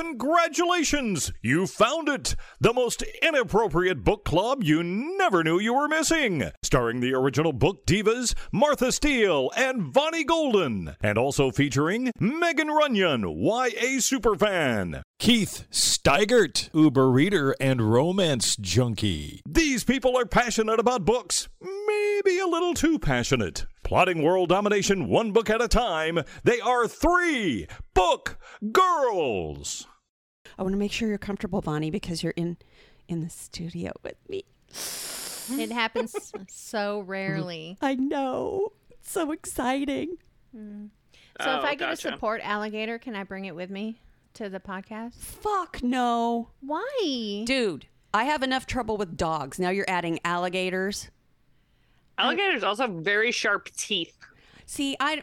Congratulations! You found it! The most inappropriate book club you never knew you were missing. Starring the original book divas Martha Steele and Vonnie Golden. And also featuring Megan Runyon, YA superfan. Keith Steigert, Uber reader and romance junkie. These people are passionate about books, maybe a little too passionate. Plotting world domination one book at a time, they are three book girls. I want to make sure you're comfortable, Vonnie, because you're in in the studio with me. It happens so mm-hmm. rarely. I know. It's so exciting. Mm. So Oh, if I get gotcha. a support alligator, can I bring it with me to the podcast? Fuck no. Why? Dude, I have enough trouble with dogs. Now you're adding alligators. Alligators also have very sharp teeth. See, I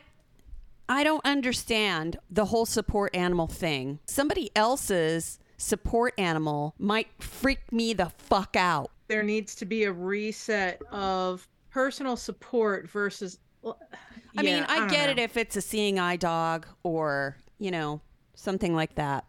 I don't understand the whole support animal thing. Somebody else's support animal might freak me the fuck out. There needs to be a reset of personal support versus. I mean, I, get it if it's a seeing eye dog or, you know, something like that.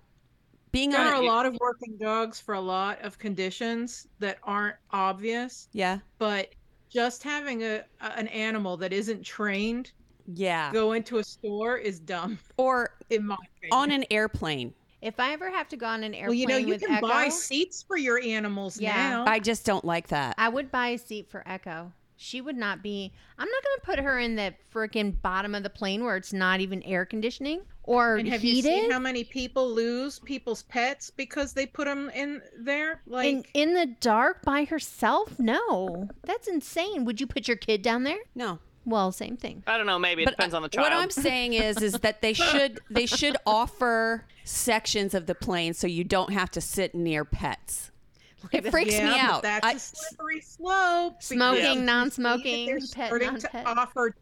Being There on are a lot of working dogs for a lot of conditions that aren't obvious, yeah, but just having a a- an animal that isn't trained yeah, go into a store is dumb, or in my on an airplane. If I ever have to go on an airplane, well, airplane you know, you with can Echo, buy seats for your animals Yeah. now. I just don't like that. I would buy a seat for Echo. She would not be. I'm not going to put her in the freaking bottom of the plane where it's not even air conditioning or and have heated. you seen how many people lose people's pets because they put them in there? Like, in in the dark by herself? No, that's insane. Would you put your kid down there? no. Well, same thing. I don't know. Maybe it But uh, depends on the child. What I'm saying is, is that they should they should offer sections of the plane so you don't have to sit near pets. It freaks yeah, me out. That's I- a slippery slope. Smoking, you see that non-smoking, They're pet, starting non-pet. to offer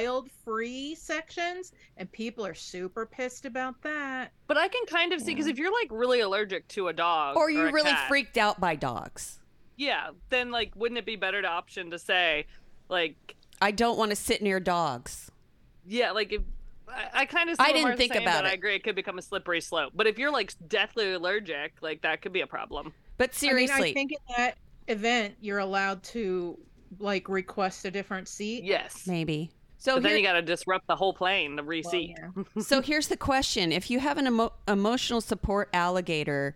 child-free sections, and people are super pissed about that. but I can kind of see because if you're like really allergic to a dog or you a really cat, freaked out by dogs. yeah, then like wouldn't it be better to option to say like I don't want to sit near dogs. yeah, like if I, I kind of I didn't think saying, about it. I agree it could become a slippery slope. But if you're like deathly allergic, like that could be a problem. But seriously, I mean, I think in that event, you're allowed to like request a different seat. Yes. maybe. So but then you got to disrupt the whole plane to Well, reseat. yeah. so here's the question: If you have an emo- emotional support alligator,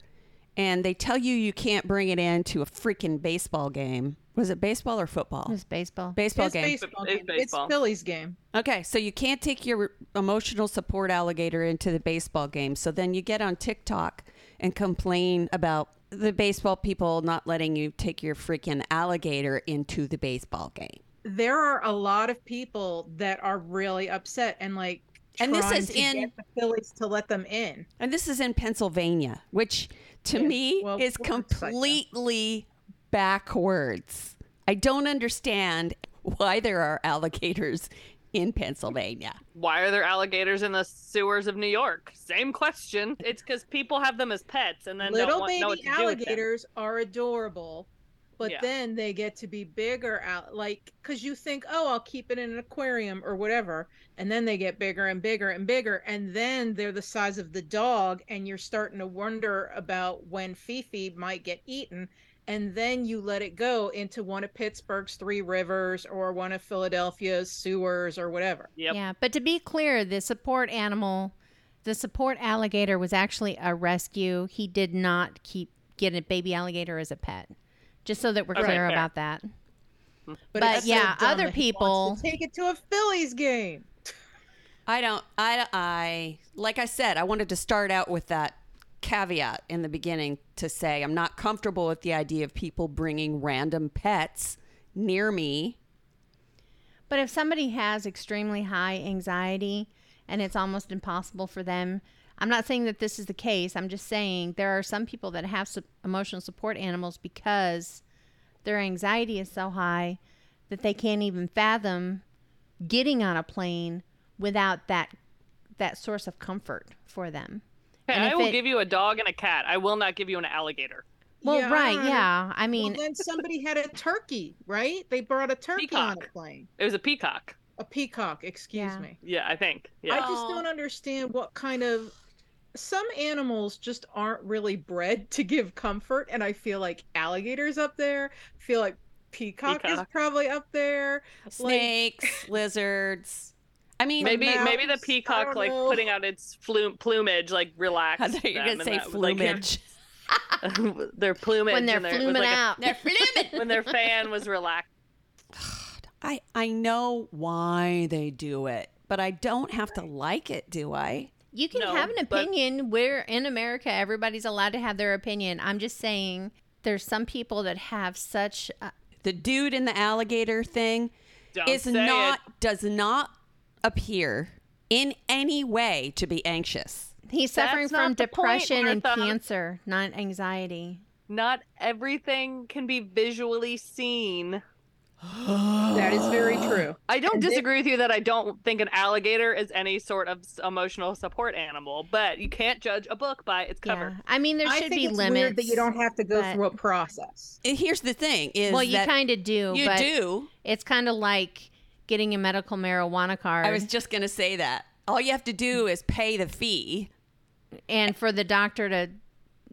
and they tell you you can't bring it in to a freaking baseball game, was it baseball or football? It's baseball. Baseball It's game. baseball. It's game. baseball. It's Phillies game. Okay, so you can't take your emotional support alligator into the baseball game. So then you get on TikTok and complain about the baseball people not letting you take your freaking alligator into the baseball game. There are a lot of people that are really upset and like. And this trying is to in- get the Phillies to let them in. And this is in Pennsylvania, which to Yeah, me well, is we're completely backwards. I don't understand why there are alligators in Pennsylvania. Why are there alligators in the sewers of New York? Same question. It's because people have them as pets and then don't Little want, know what baby to do with them. alligators are adorable, but Yeah. then they get to be bigger out like because you think, oh, I'll keep it in an aquarium or whatever, and then they get bigger and bigger and bigger, and then they're the size of the dog, and you're starting to wonder about when Fifi might get eaten. And then you let it go into one of Pittsburgh's Three Rivers or one of Philadelphia's sewers or whatever. Yep. Yeah, but to be clear, the support animal, the support alligator was actually a rescue. He did not keep get a baby alligator as a pet. Just so that we're Okay, clear fair. about that. But, But it's so yeah, other that wants to people- take it to a Phillies game. I don't. I. I. Like I said, I wanted to start out with that caveat in the beginning to say I'm not comfortable with the idea of people bringing random pets near me. But if somebody has extremely high anxiety and it's almost impossible for them, I'm not saying that this is the case. I'm just saying there are some people that have su- emotional support animals because their anxiety is so high that they can't even fathom getting on a plane without that that source of comfort for them. Okay, And I will it- give you a dog and a cat. I will not give you an alligator. Well, Yeah, right, yeah. I mean, well, then somebody had a turkey, right? They brought a turkey on a plane. It was a peacock. A peacock, excuse Yeah. me. Yeah, I think. Yeah. I just don't understand what kind of some animals just aren't really bred to give comfort, and I feel like alligators up there. I feel like peacock, is probably up there. Snakes, lizards. I mean, Maybe maybe the peacock like know. putting out its flume, plumage like relaxed. I thought you were gonna say and that- like, plumage. their plumage when they're and their, it was fluming like a- out. They're fluid. when their fan was relaxed. I I know why they do it, but I don't have to like it, do I? You can No, have an but- opinion. We're in America. Everybody's allowed to have their opinion. I'm just saying there's some people that have such. Uh, The dude in the alligator thing Don't is not it. does not appear in any way to be anxious. he's suffering not from depression and cancer, not anxiety. Not everything can be visually seen. That is very true. I don't And they- disagree with you that I don't think an alligator is any sort of emotional support animal, but you can't judge a book by its cover. Yeah, I mean there I should think be it's limits. weird that you don't have to go but- through a process. And Here's the thing: is Well, you kind of do. you but do. It's kind of like getting a medical marijuana card. I was just gonna say that. All you have to do is pay the fee. and for the doctor to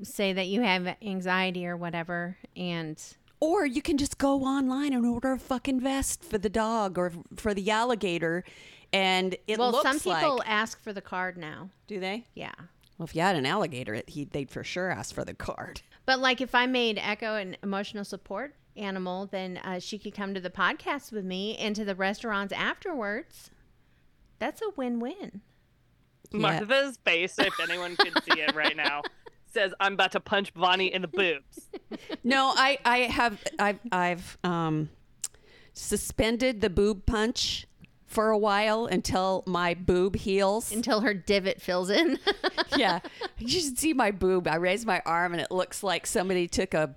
say that you have anxiety or whatever and Or you can just go online and order a fucking vest for the dog or for the alligator, and it well looks Well, some people like. ask for the card now Do they? yeah Well, if you had an alligator, it, he, they'd for sure ask for the card. but like if i made echo an emotional support animal then uh, she could come to the podcast with me and to the restaurants afterwards. That's a win-win. Martha's face, if anyone could see it right now, says, "I'm about to punch Vonnie in the boobs." No, I, I have, I've, I've um, suspended the boob punch for a while until my boob heals. until her divot fills in. Yeah, you should see my boob. I raise my arm and it looks like somebody took a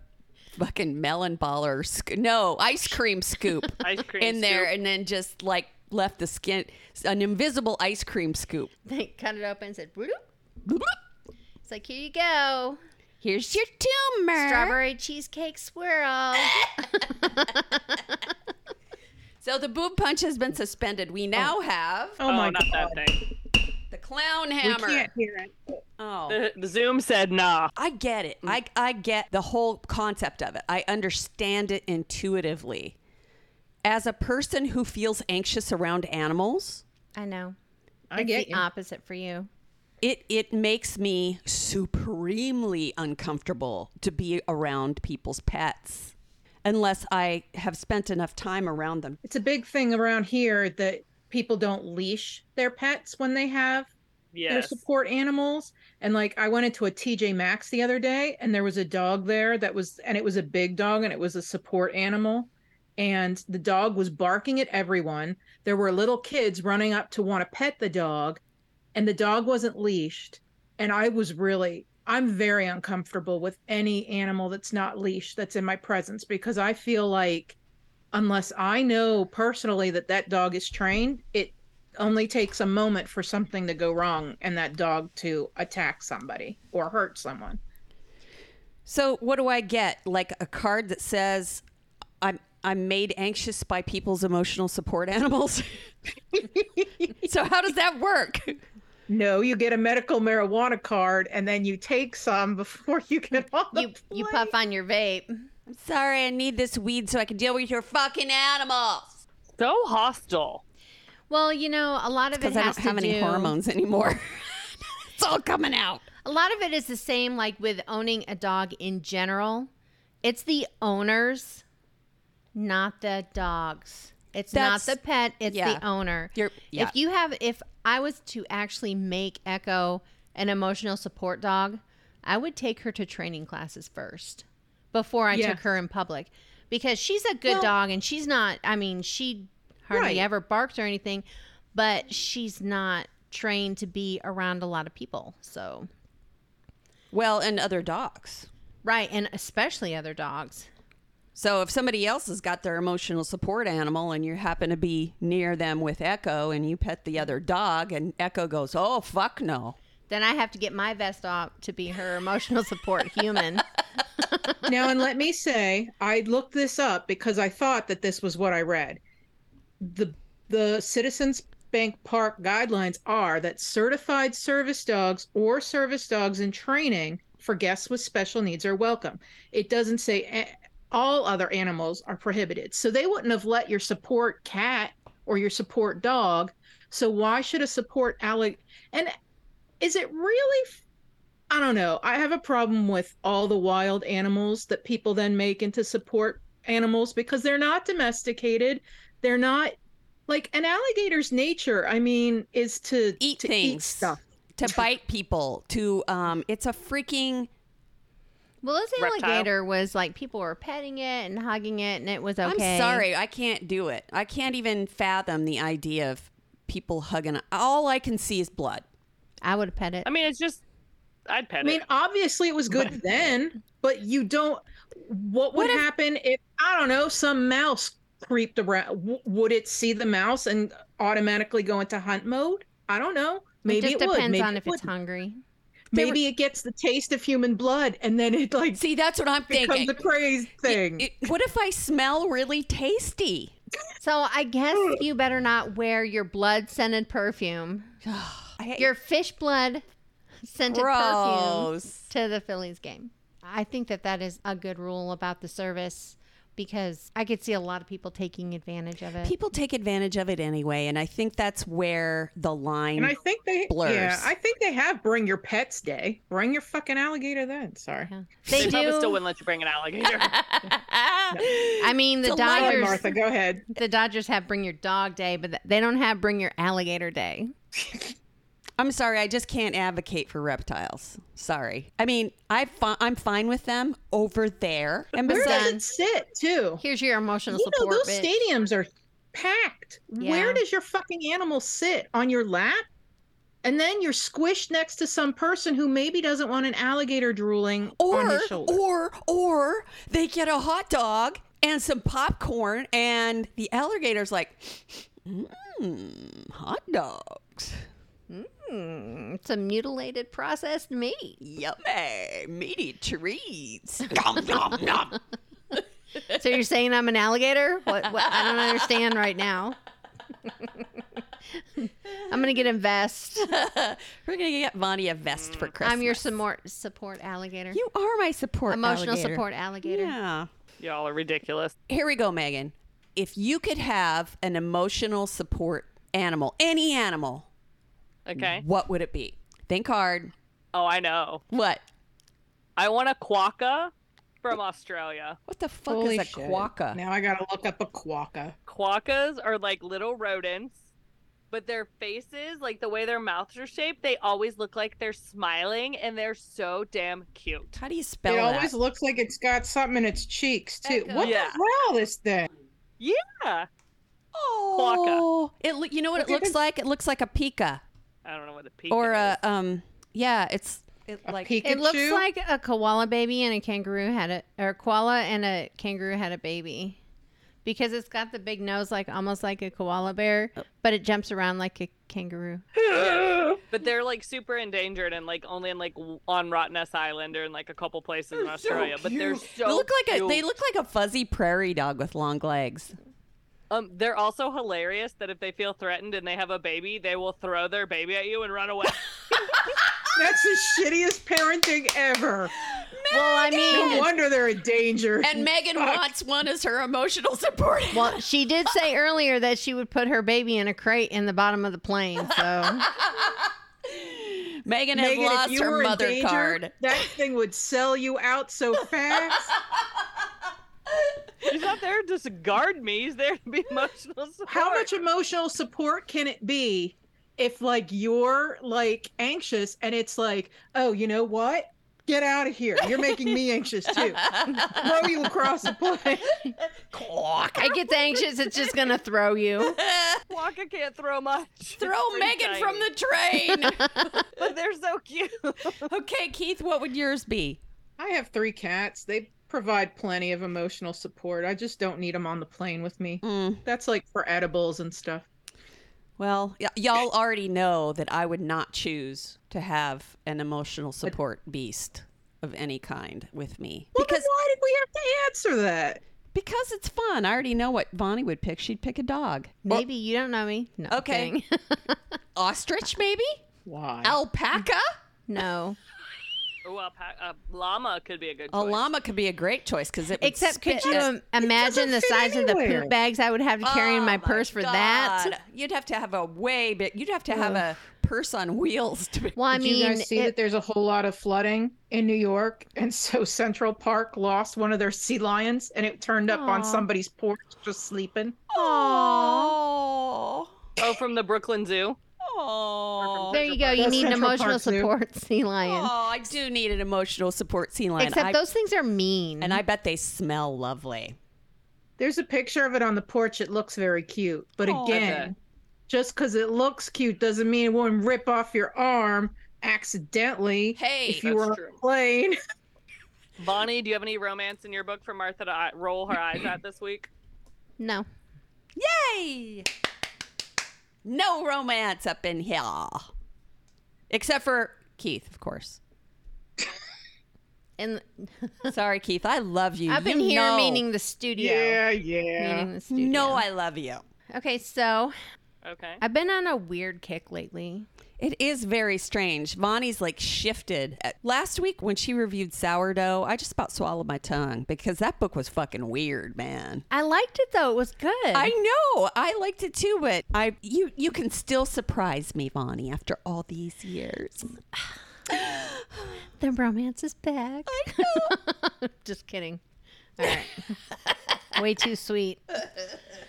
fucking melon ball or sc- no ice cream scoop Ice cream in there, scoop. and then just like left the skin, an invisible ice cream scoop. they cut it open and said "Bloop." it's like here you go Here's your tumor. strawberry cheesecake swirl So the boob punch has been suspended. We now oh. have Oh, oh my not god. that thing. the clown We hammer. can't hear it. Oh. The, the Zoom said, "Nah." I get it. I, I get the whole concept of it. I understand it intuitively. As a person who feels anxious around animals, i know I it's get the you. opposite for you it it makes me supremely uncomfortable to be around people's pets unless I have spent enough time around them. It's a big thing around here that people don't leash their pets when they have their support animals. And like I went into a TJ Maxx the other day and there was a dog there that was and it was a big dog and it was a support animal. And the dog was barking at everyone. There were little kids running up to want to pet the dog, and the dog wasn't leashed. And I was really I'm very uncomfortable with any animal that's not leashed that's in my presence because I feel like unless I know personally that that dog is trained, it only takes a moment for something to go wrong and that dog to attack somebody or hurt someone. So what do I get? Like a card that says I'm I'm made anxious by people's emotional support animals. so how does that work? No, you get a medical marijuana card and then you take some before you get on the you you puff on your vape I'm sorry, I need this weed so I can deal with your fucking animals. So hostile. Well, you know, a lot of it I don't have any do. hormones anymore. it's all coming out. A lot of it is the same, like with owning a dog in general. It's the owners, not the dogs. It's That's- not the pet. It's yeah. the owner. Yeah. If you have, if I was to actually make Echo an emotional support dog, I would take her to training classes first before I Yes. took her in public, because she's a good Well- dog and she's not. I mean, she hardly Right. ever barks or anything, but she's not trained to be around a lot of people. So Well, and other dogs. Right, and especially other dogs. So if somebody else has got their emotional support animal and you happen to be near them with Echo and you pet the other dog and Echo goes, "Oh fuck no." Then I have to get my vest off to be her emotional support human. now, and let me say, I looked this up because I thought that this was what I read. The the citizens Bank Park guidelines are that certified service dogs or service dogs in training for guests with special needs are welcome. It doesn't say all other animals are prohibited. So they wouldn't have let your support cat or your support dog. So why should a support allig and is it really I don't know. I have a problem with all the wild animals that people then make into support animals because they're not domesticated. They're not like an alligator's nature. I mean, is to Eat to things. eat stuff. to bite people. To um, it's a freaking Well, this Reptile. alligator was like people were petting it and hugging it, and it was okay. I'm sorry, I can't do it. I can't even fathom the idea of people hugging. All I can see is blood. I would have pet it. I mean, it's just I'd pet it. I mean, it. obviously it was good then, but you don't. What would What if- happen if I don't know some mouse creeped around? W- would it see the mouse and automatically go into hunt mode? I don't know. Maybe it it, just would. depends Maybe on it if it's wouldn't. hungry. They were- Maybe it gets the taste of human blood, and then it like See, that's what I'm becomes thinking. the crazy thing. It- what if I smell really tasty? So I guess you better not wear your blood scented perfume, your fish blood scented perfume to the Phillies game. I think that that is a good rule about the service because I could see a lot of people taking advantage of it. People take advantage of it anyway, and I think that's where the line. and I think they, blurs. yeah, I think they have Bring Your Pets Day. Bring your fucking alligator then. Sorry. Yeah. They, They, probably still wouldn't let you bring an alligator. I mean, the It's a lot Dodgers. Martha, go ahead. The Dodgers have Bring Your Dog Day, but they don't have Bring Your Alligator Day. I'm sorry, I just can't advocate for reptiles. Sorry. I mean, I fi- I'm fine with them over there. And Where does besides, it sit too? Here's your emotional you know support. those bitch. stadiums are packed Yeah. where does your fucking animal sit on your lap and then you're squished next to some person who maybe doesn't want an alligator drooling on or his shoulder or or they get a hot dog and some popcorn, and the alligator's like, mmm, hot dogs. Mm, some mutilated processed meat. Yummy, meaty treats. Nom, nom, nom. So you're saying I'm an alligator? What, what? I don't understand right now. I'm gonna get a vest. We're gonna get Vonnie a vest for Christmas. I'm your support support alligator. You are my support. Emotional alligator. support alligator. Yeah. Y'all are ridiculous. Here we go, Megan. If you could have an emotional support animal, any animal, Okay. what would it be? Think hard. Oh, I know. What? I want a quokka from Australia. What the fuck Holy is a shit. quokka? now i gotta look up a quokka Quokkas are like little rodents, but their faces, like the way their mouths are shaped, they always look like they're smiling and they're so damn cute. How do you spell it that? always looks like it's got something in its cheeks too Echo. what Yeah. the hell is this Yeah. oh, it. loo- You know what Look it looks this- like? It looks like a pika I don't know what a pika or is. a um. Yeah, it's it, a like Pikachu? It looks like a koala baby and a kangaroo had a or a koala and a kangaroo had a baby. Because it's got the big nose like almost like a koala bear, but it jumps around like a kangaroo. But they're like super endangered and like only in like on Rottnest Island or in like a couple places in Australia. but they're so they look like a they look like a fuzzy prairie dog with long legs. Um, they're also hilarious that if they feel threatened and they have a baby, they will throw their baby at you and run away. that's the shittiest parenting ever Well, I mean, no wonder they're endangered And Megan wants one as her emotional support. well, she did say earlier that she would put her baby in a crate in the bottom of the plane. So Megan has Megan, if lost you her were in mother danger, card. that thing would sell you out so fast He's not there to just guard me. He's there to be emotional support. how much emotional support can it be if like you're like anxious and it's like oh you know what get out of here you're making me anxious too throw you across the plane it gets anxious, it's just gonna throw you. Quokka can't throw much. Throw It's pretty Megan from the train. But they're so cute. okay, Keith, what would yours be? i have three cats they provide plenty of emotional support i just don't need them on the plane with me Mm, that's like for edibles and stuff well, y- y'all already know that I would not choose to have an emotional support beast of any kind with me well, because then why did we have to answer that Because it's fun. I already know what Vonnie would pick. She'd pick a dog. Maybe you don't know me. No. Okay. Ostrich, maybe? Why? Alpaca? no. Ooh, a, pa- a llama could be a good A llama could be a great choice because it Except could you that- imagine the fit size of the poop bags I would have to carry in Oh my purse for that? You'd have to have a way, but you'd have to have a purse on wheels to be. Well, I Did mean, you guys see it- that there's a whole lot of flooding in New York, and so Central Park lost one of their sea lions, and it turned up on somebody's porch just sleeping. Oh. Oh, from the Brooklyn Zoo. Oh. there you go. You That's need an emotional Park Zoo. support sea lion. Oh, I do need an emotional support sea lion. Except I- those things are mean. and I bet they smell lovely. There's a picture of it on the porch. It looks very cute, but Aw. again, just because it looks cute doesn't mean it won't rip off your arm accidentally. Hey, if you That's were on true. a plane. Vonnie, do you have any romance in your book for Martha to eye- roll her eyes at this week? no. Yay! No romance up in here. Except for Keith, of course. And Sorry, Keith. I love you. I've been You here know. meaning the studio. yeah, yeah. Meaning the studio. No, I love you. Okay, so Okay. I've been on a weird kick lately. It is very strange. Vonnie's like shifted. Last week when she reviewed Sourdough, I just about swallowed my tongue because that book was fucking weird, man. I liked it though. It was good. I know. I liked it too, but I you you can still surprise me, Vonnie, after all these years. the romance is back. I know. just kidding. All right. Way too sweet.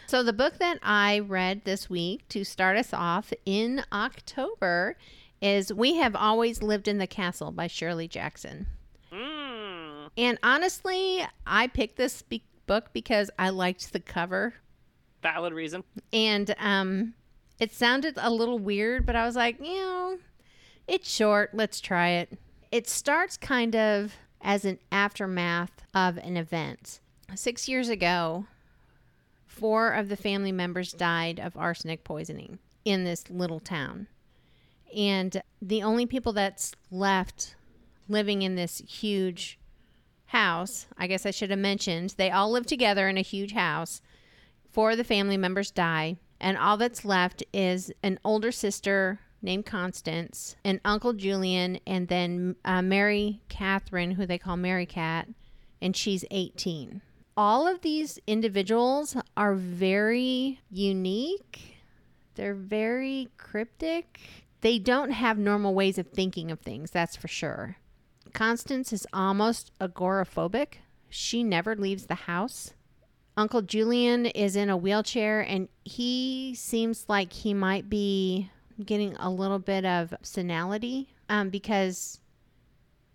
So, the book that I read this week to start us off in October is We Have Always Lived in the Castle by Shirley Jackson. Mm. And honestly, I picked this be- book because I liked the cover Valid reason. and um it sounded a little weird but i was like you know it's short let's try it it starts kind of as an aftermath of an event six years ago four of the family members died of arsenic poisoning in this little town and the only people that's left living in this huge house i guess i should have mentioned they all live together in a huge house Four of the family members die, and all that's left is an older sister named Constance, an uncle Julian, and then uh, Mary Katherine, who they call Merricat, and she's 18. All of these individuals are very unique. They're very cryptic. They don't have normal ways of thinking of things, that's for sure. Constance is almost agoraphobic. She never leaves the house. Uncle Julian is in a wheelchair and he seems like he might be getting a little bit of senility um, because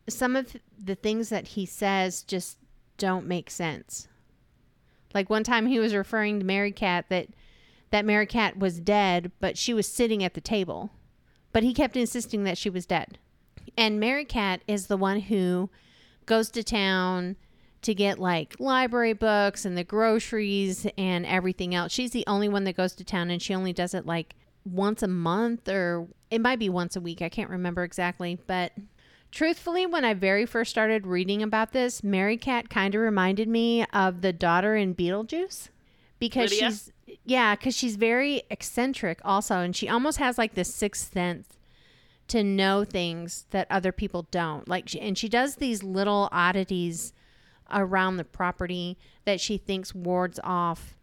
some of the things that he says just don't make sense. Like one time he was referring to Merricat that that Merricat was dead, but she was sitting at the table. But he kept insisting that she was dead. And Merricat is the one who goes to town to get like library books and the groceries and everything else. She's the only one that goes to town and she only does it like once a month or it might be once a week. I can't remember exactly, but truthfully when I very first started reading about this, Merricat kind of reminded me of the daughter in Beetlejuice because Lydia? she's yeah, cuz she's very eccentric also and she almost has like this sixth sense to know things that other people don't. Like she, and she does these little oddities around the property that she thinks wards off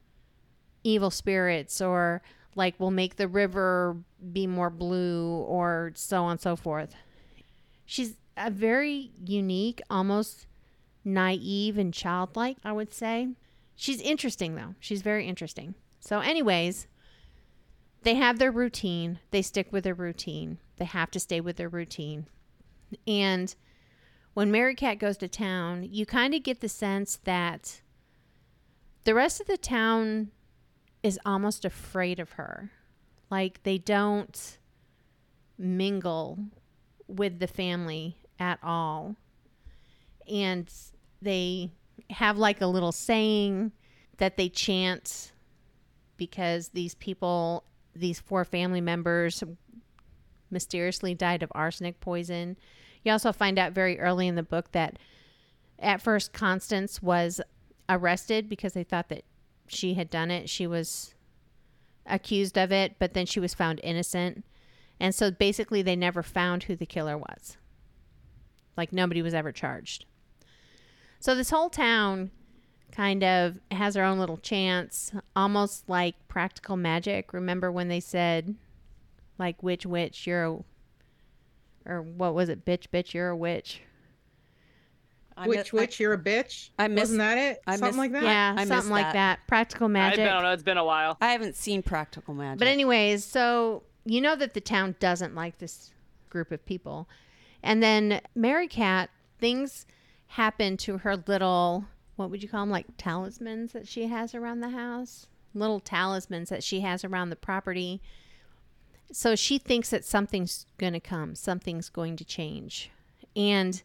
evil spirits or like will make the river be more blue or so on and so forth. She's a very unique, almost naive and childlike, I would say. She's interesting though. She's very interesting. So anyways, they have their routine. They stick with their routine. They have to stay with their routine. And when Merricat goes to town, you kind of get the sense that the rest of the town is almost afraid of her. Like they don't mingle with the family at all. And they have like a little saying that they chant because these people, these four family members, mysteriously died of arsenic poison. You also find out very early in the book that at first Constance was arrested because they thought that she had done it. She was accused of it, but then she was found innocent. And so basically, they never found who the killer was. Like, nobody was ever charged. So, this whole town kind of has their own little chants, almost like practical magic. Remember when they said, like, witch, witch, you're a, or what was it, bitch, bitch, you're a witch? I Which mi- I- you're a bitch? I miss- Wasn't that it? I Something miss- like that. Yeah, I something like that. that. Practical magic. I don't know. It's been a while. I haven't seen Practical Magic. But anyways, so you know that the town doesn't like this group of people. And then Merricat, things happen to her little what would you call them like talismans that she has around the house? Little talismans that she has around the property. So she thinks that something's going to come, something's going to change. And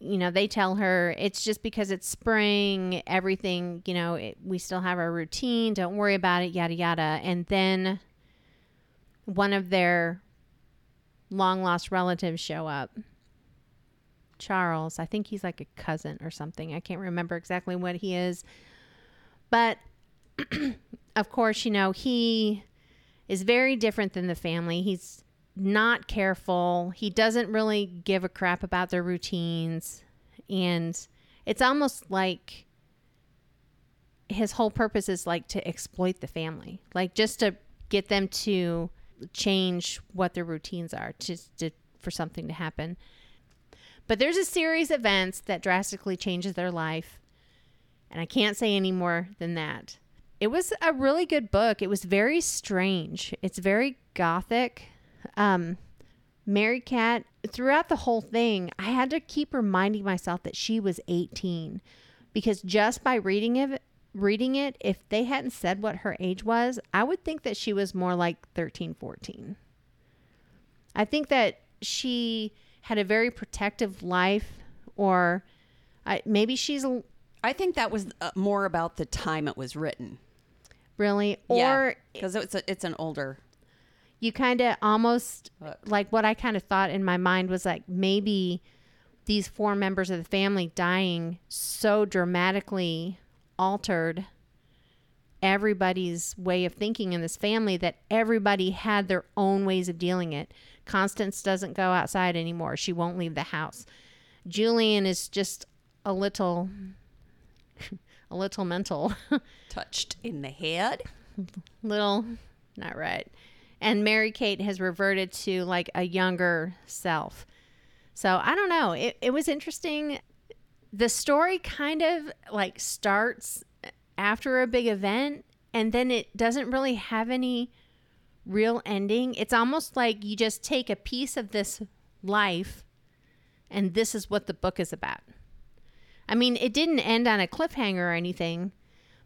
you know, they tell her it's just because it's spring, everything, you know, it, we still have our routine, don't worry about it, yada, yada. And then one of their long lost relatives show up. Charles, I think he's like a cousin or something. I can't remember exactly what he is. But of course, you know, he is very different than the family. He's not careful. He doesn't really give a crap about their routines. And it's almost like his whole purpose is like to exploit the family, like just to get them to change what their routines are, just to, for something to happen. But there's a series of events that drastically changes their life. And I can't say any more than that. It was a really good book. It was very strange. It's very gothic. Um, Merricat, throughout the whole thing, I had to keep reminding myself that she was 18 because just by reading it, reading it, if they hadn't said what her age was, I would think that she was more like 13, 14. I think that she had a very protective life, or I, maybe she's a- I think that was uh, more about the time it was written. really, or because it's a, it's an older. you kind of almost like what I kind of thought in my mind was like maybe these four members of the family dying so dramatically altered everybody's way of thinking in this family that everybody had their own ways of dealing it. Constance doesn't go outside anymore. She won't leave the house. Julian is just a little a little mental. touched in the head. little not right and Merricat has reverted to like a younger self so i don't know it, it was interesting the story kind of like starts after a big event and then it doesn't really have any real ending it's almost like you just take a piece of this life and this is what the book is about i mean it didn't end on a cliffhanger or anything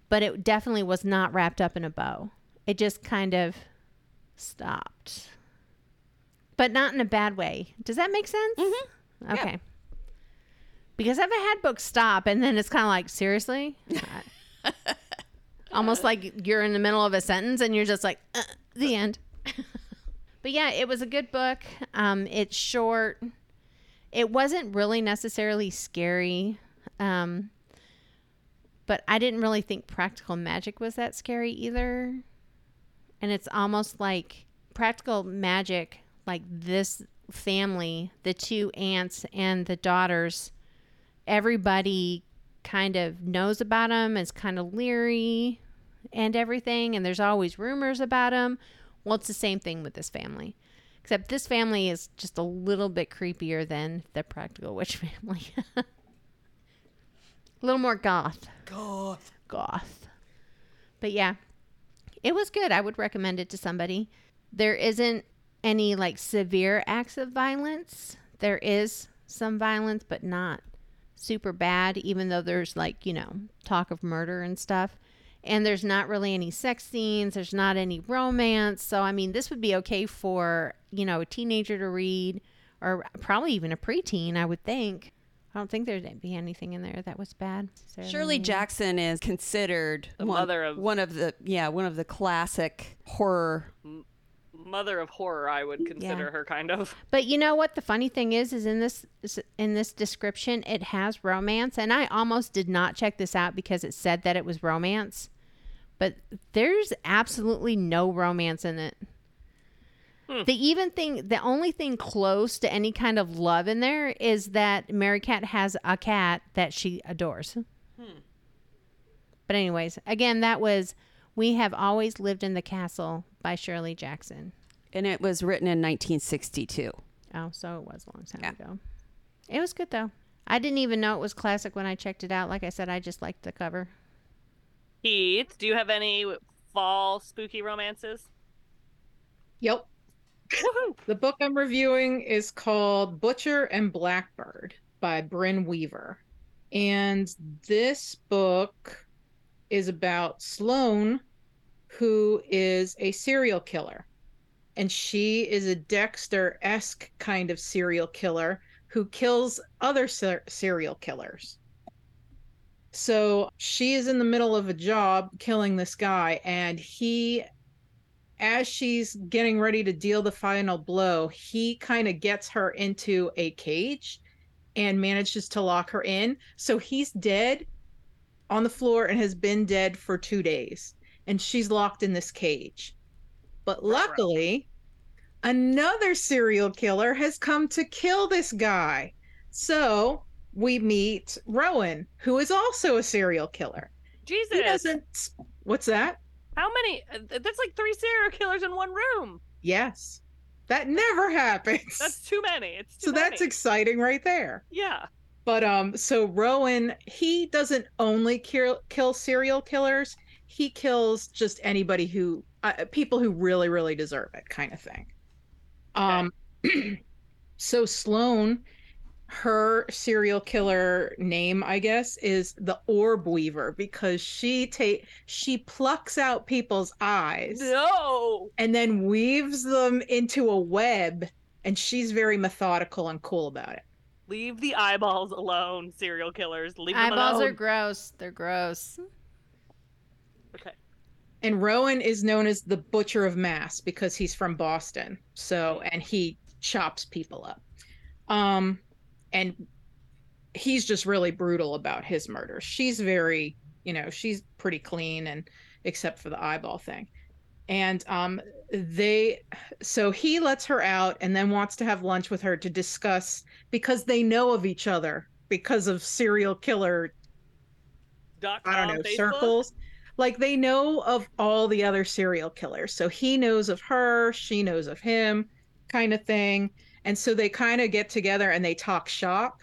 but it definitely was not wrapped up in a bow. It just kind of stopped. But not in a bad way. Does that make sense? Mm-hmm. Okay. Because I've had books stop and then it's kind of like, seriously? Almost like you're in the middle of a sentence and you're just like, uh, the end. but yeah, it was a good book. Um, it's short. It wasn't really necessarily scary. Um, but I didn't really think practical magic was that scary either. And it's almost like practical magic, like this family, the two aunts and the daughters, everybody kind of knows about them, is kind of leery and everything. And there's always rumors about them. Well, it's the same thing with this family. Except this family is just a little bit creepier than the practical witch family. a little more goth Goth. goth. But yeah, it was good. I would recommend it to somebody. There isn't any like severe acts of violence. There is some violence, but not super bad, even though there's like, you know, talk of murder and stuff. And there's not really any sex scenes, there's not any romance. So, I mean, this would be okay for, you know, a teenager to read or probably even a preteen, I would think. I don't think there'd be anything in there that was bad. Shirley Jackson is considered The one, mother of- one of the yeah one of the classic horror mother of horror. I would consider Yeah. her kind of. But you know what? The funny thing is, is in this in this description, it has romance, and I almost did not check this out because it said that it was romance, but there's absolutely no romance in it. Hmm. The even thing, the only thing close to any kind of love in there is that Merricat has a cat that she adores. Hmm. But anyways, again, that was "We Have Always Lived in the Castle" by Shirley Jackson. And it was written in 1962. Oh, so it was a long time Yeah. ago. It was good though. I didn't even know it was classic when I checked it out. Like I said, I just liked the cover. Keith, do you have any fall spooky romances? Yep. Woohoo! The book I'm reviewing is called Butcher and Blackbird by Brynne Weaver. And this book is about Sloane, who is a serial killer. And she is a Dexter esque kind of serial killer who kills other ser- serial killers. So she is in the middle of a job killing this guy, and he as she's getting ready to deal the final blow, he kind of gets her into a cage and manages to lock her in. So he's dead on the floor and has been dead for two days. And she's locked in this cage. But luckily, another serial killer has come to kill this guy. So we meet Rowan, who is also a serial killer. Jesus. He doesn't. What's that? how many? That's like three serial killers in one room. Yes. That never happens. That's too many. It's too so that's exciting right there. yeah. But um so Rowan, he doesn't only kill kill serial killers, he kills just anybody who uh, people who really really deserve it kind of thing. Um so Sloane her serial killer name i guess is the orb weaver because she take she plucks out people's eyes No. and then weaves them into a web and she's very methodical and cool about it Leave the eyeballs alone, serial killers. Leave them Eyeballs alone. are gross. They're gross. Okay. and rowan is known as the butcher of mass because he's from boston so and he chops people up um and he's just really brutal about his murders she's very you know she's pretty clean and except for the eyeball thing and um they so he lets her out and then wants to have lunch with her to discuss because they know of each other because of serial killer Dot I don't know, Facebook? circles. Like they know of all the other serial killers. So he knows of her, she knows of him, kind of thing. And so they kind of get together and they talk shop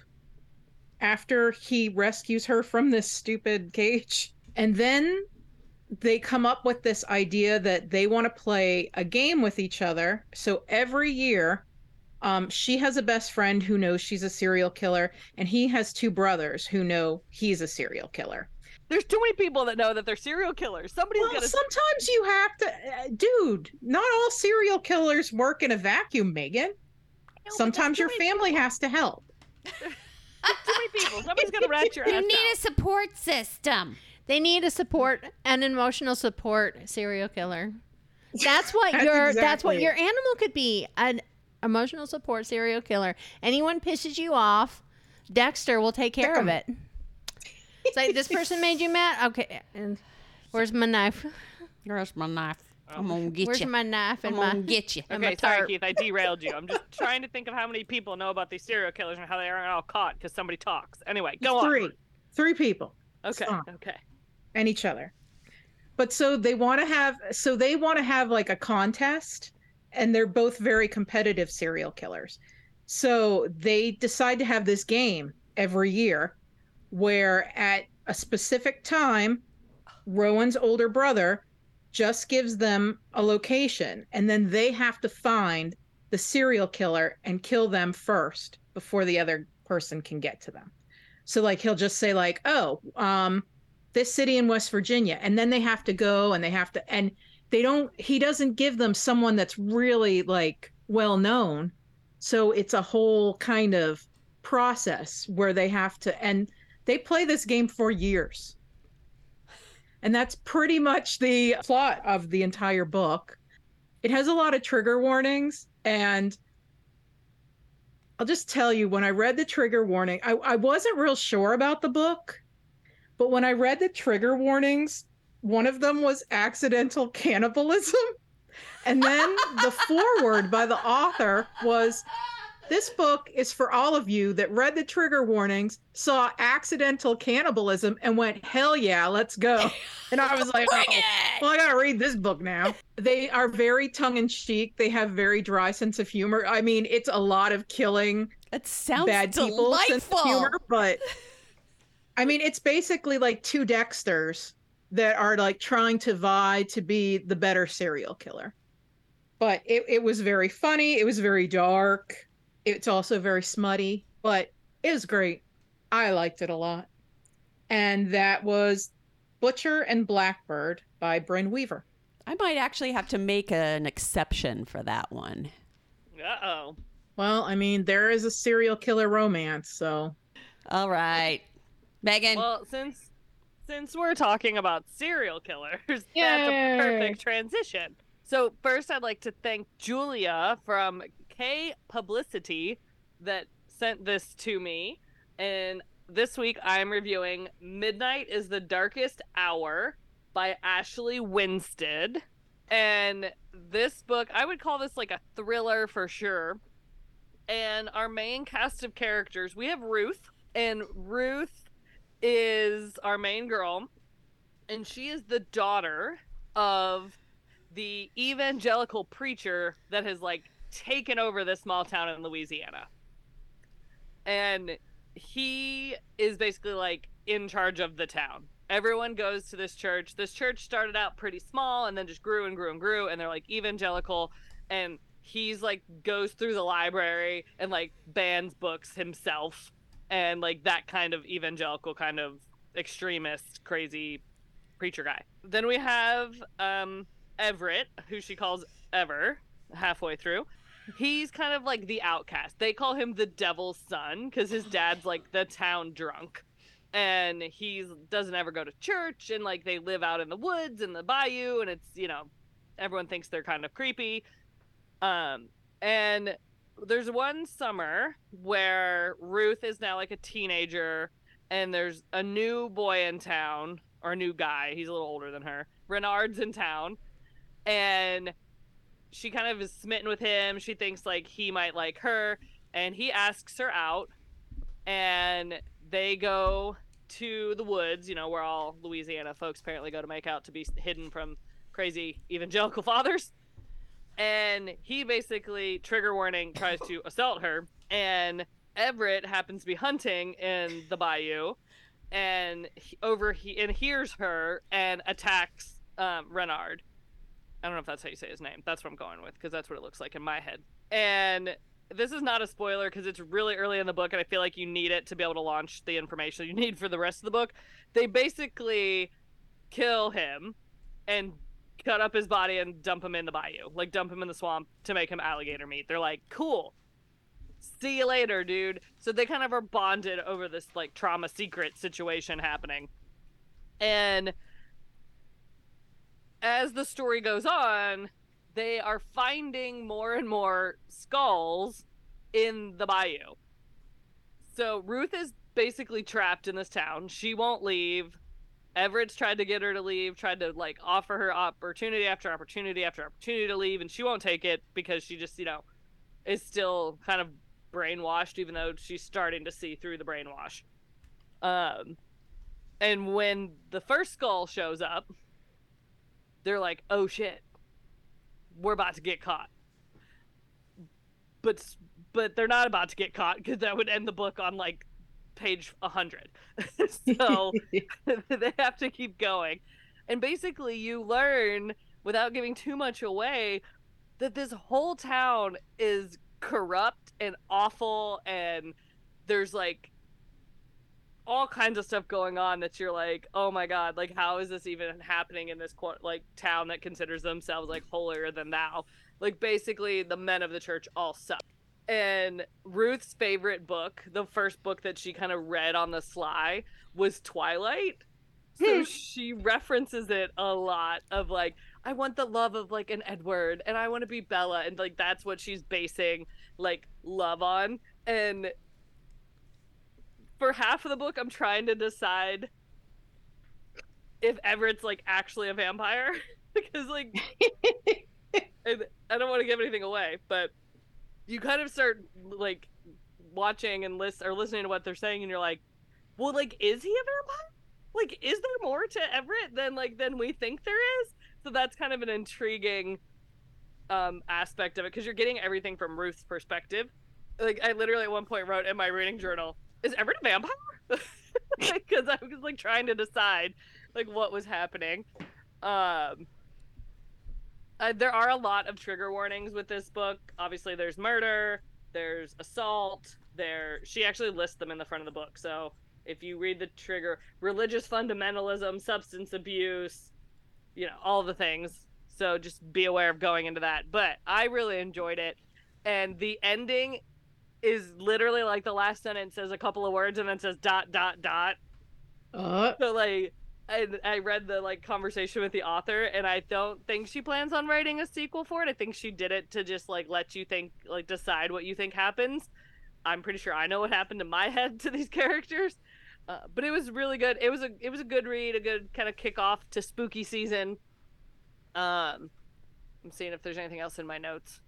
after he rescues her from this stupid cage. And then they come up with this idea that they want to play a game with each other. So every year, um, she has a best friend who knows she's a serial killer, and he has two brothers who know he's a serial killer. There's too many people that know that they're serial killers. Somebody's Well, got to. sometimes you have to, uh, dude. Not all serial killers work in a vacuum, Megan. Sometimes your family has to help. Too many people. Somebody's got to rat your ass You need out. a support system. They need a support, an emotional support serial killer. That's what That's your that's what your animal could be. An emotional support serial killer. Anyone pisses you off, Dexter will take care of it. It's like this person made you mad. Okay, and where's my knife? Where's my knife? Oh. I'm gonna get Where's you. my knife and I'm my gonna get you. and my Okay, sorry, tarp? Keith. I derailed you. I'm just trying to think of how many people know about these serial killers and how they aren't all caught because somebody talks. Anyway, go Three, on. three people. Okay. fine. Okay. and each other. But so they want to have so they want to have like a contest and they're both very competitive serial killers. So they decide to have this game every year where at a specific time Rowan's older brother just gives them a location and then they have to find the serial killer and kill them first before the other person can get to them. So like he'll just say like, "Oh, um this city in West Virginia. And then they have to go and they have to, and they don't, he doesn't give them someone that's really like well known. So it's a whole kind of process where they have to, and they play this game for years. And that's pretty much the plot of the entire book. it has a lot of trigger warnings and I'll just tell you when I read the trigger warning, I, I wasn't real sure about the book, but when I read the trigger warnings, one of them was accidental cannibalism. And then the foreword by the author was this book is for all of you that read the trigger warnings, saw accidental cannibalism, and went, hell yeah, let's go. And I was like, oh, well, I got to read this book now. They are very tongue in cheek. They have very dry sense of humor. I mean, it's a lot of killing That sounds bad people sense of humor, but I mean, it's basically like two Dexters that are like trying to vie to be the better serial killer. But it, it was very funny. It was very dark. It's also very smutty, but it was great. I liked it a lot. And that was Butcher and Blackbird by Brynne Weaver. I might actually have to make an exception for that one. Uh oh. Well, I mean, there is a serial killer romance, so All right. Megan. Well, since since we're talking about serial killers, that's a perfect transition. So first, I'd like to thank Julia from Kaye Publicity that sent this to me, and this week I'm reviewing "Midnight Is the Darkest Hour" by Ashley Winstead, and this book I would call this like a thriller for sure. And our main cast of characters, we have Ruth, and Ruth is our main girl, and she is the daughter of the evangelical preacher that has like taken over this small town in Louisiana. And he is basically like in charge of the town. Everyone goes to this church. This church started out pretty small and then just grew and grew and grew and they're like evangelical and he's like goes through the library and like bans books himself and like that kind of evangelical kind of extremist crazy preacher guy. Then we have um Everett, who she calls Ever, halfway through. He's kind of like the outcast. They call him the devil's son because his dad's like the town drunk. And he doesn't ever go to church and like they live out in the woods and the bayou and it's, you know, everyone thinks they're kind of creepy. Um and there's one summer where Ruth is now like a teenager and there's a new boy in town or a new guy. He's a little older than her. Renard's in town and she kind of is smitten with him. She thinks like he might like her, and he asks her out, and they go to the woods, you know, where all Louisiana folks apparently go to make out to be hidden from crazy evangelical fathers. And he basically, trigger warning, tries to assault her, and Everett happens to be hunting in the bayou, and he, over he and hears her and attacks um, Renard. I don't know if that's how you say his name. That's what I'm going with because that's what it looks like in my head. And this is not a spoiler because it's really early in the book, and I feel like you need it to be able to launch the information you need for the rest of the book. They basically kill him and cut up his body and dump him in the bayou, like dump him in the swamp to make him alligator meat. They're like, cool. See you later, dude. So they kind of are bonded over this like trauma secret situation happening. And as the story goes on, they are finding more and more skulls in the bayou. So Ruth is basically trapped in this town. She won't leave. Everett's tried to get her to leave, tried to like offer her opportunity after opportunity after opportunity to leave, and she won't take it because she just, you know, is still kind of brainwashed, even though she's starting to see through the brainwash. Um, and when the first skull shows up, they're like, "Oh shit, we're about to get caught." But but they're not about to get caught because that would end the book on like page 100. so they have to keep going. And basically you learn without giving too much away that this whole town is corrupt and awful and there's like all kinds of stuff going on that you're like, oh my god, like how is this even happening in this like town that considers themselves like holier than thou? Like basically, the men of the church all suck. And Ruth's favorite book, the first book that she kind of read on the sly, was Twilight. So she references it a lot of like, I want the love of like an Edward and I want to be Bella and like that's what she's basing like love on and for half of the book I'm trying to decide if Everett's like actually a vampire. Because like I don't want to give anything away but you kind of start like watching and list or listening to what they're saying and you're like well like is he a vampire? Like is there more to Everett than like than we think there is? So that's kind of an intriguing um aspect of it because you're getting everything from Ruth's perspective. Like I literally at one point wrote in my reading journal, "Is Everett a vampire?" Because I was like trying to decide like what was happening. Um, uh, there are a lot of trigger warnings with this book. Obviously, there's murder, there's assault. There, she actually lists them in the front of the book. So if you read the trigger, religious fundamentalism, substance abuse, you know, all the things. So just be aware of going into that. But I really enjoyed it. And the ending is literally like the last sentence says a couple of words and then says dot dot dot. Uh, So like I, I read the like conversation with the author and I don't think she plans on writing a sequel for it. I think she did it to just like let you think like decide what you think happens. I'm pretty sure I know what happened in my head to these characters. Uh, but it was really good. It was a it was a good read, a good kind of kickoff to spooky season. Um, I'm seeing if there's anything else in my notes.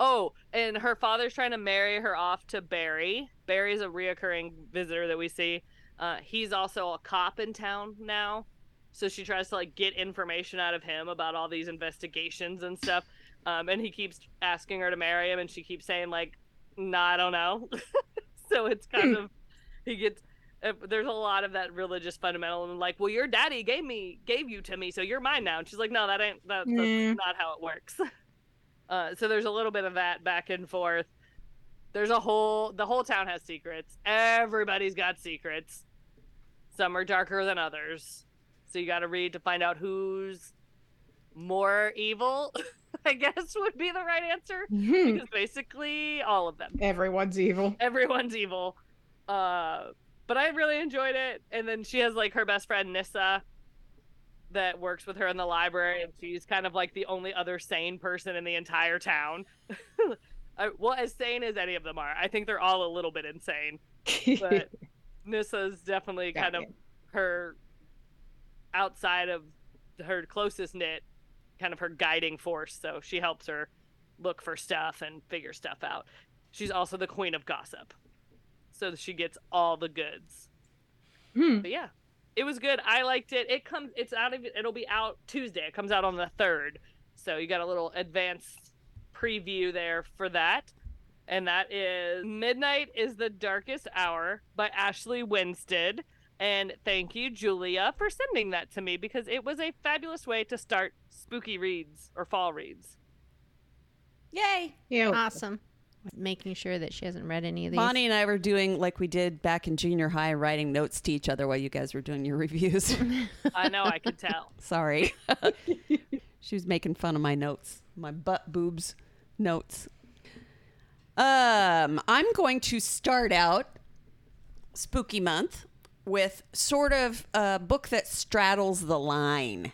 Oh, and her father's trying to marry her off to Barry. Barry's a reoccurring visitor that we see. Uh, he's also a cop in town now, so she tries to like get information out of him about all these investigations and stuff. Um, and he keeps asking her to marry him, and she keeps saying like, "No, I don't know." so it's kind of he gets uh, there's a lot of that religious fundamental and like well your daddy gave me gave you to me so you're mine now and she's like no that ain't that, that's Mm. not how it works uh, so there's a little bit of that back and forth. There's a whole the whole town has secrets. Everybody's got secrets. Some are darker than others. So you got to read to find out who's more evil i guess would be the right answer. Because basically all of them. Everyone's evil. everyone's evil. Uh, but I really enjoyed it. And then she has like her best friend Nissa that works with her in the library, and she's kind of like the only other sane person in the entire town. I, well, as sane as any of them are, I think they're all a little bit insane. But Nissa's definitely kind of her outside of her closest knit, kind of her guiding force. So she helps her look for stuff and figure stuff out. She's also the queen of gossip. So she gets all the goods. Hmm. But yeah, it was good. I liked it. It comes it's out of it'll be out Tuesday. It comes out on the 3rd. So you got a little advanced preview there for that. And that is Midnight is the Darkest Hour by Ashley Winstead. And thank you, Julia, for sending that to me because it was a fabulous way to start spooky reads or fall reads. Yay! Yeah. Awesome. Making sure that she hasn't read any of these. Vonnie and I were doing like we did back in junior high, writing notes to each other while you guys were doing your reviews. I know I could tell. Sorry. she was making fun of my notes, my butt boobs notes. Um, I'm going to start out spooky month with sort of a book that straddles the line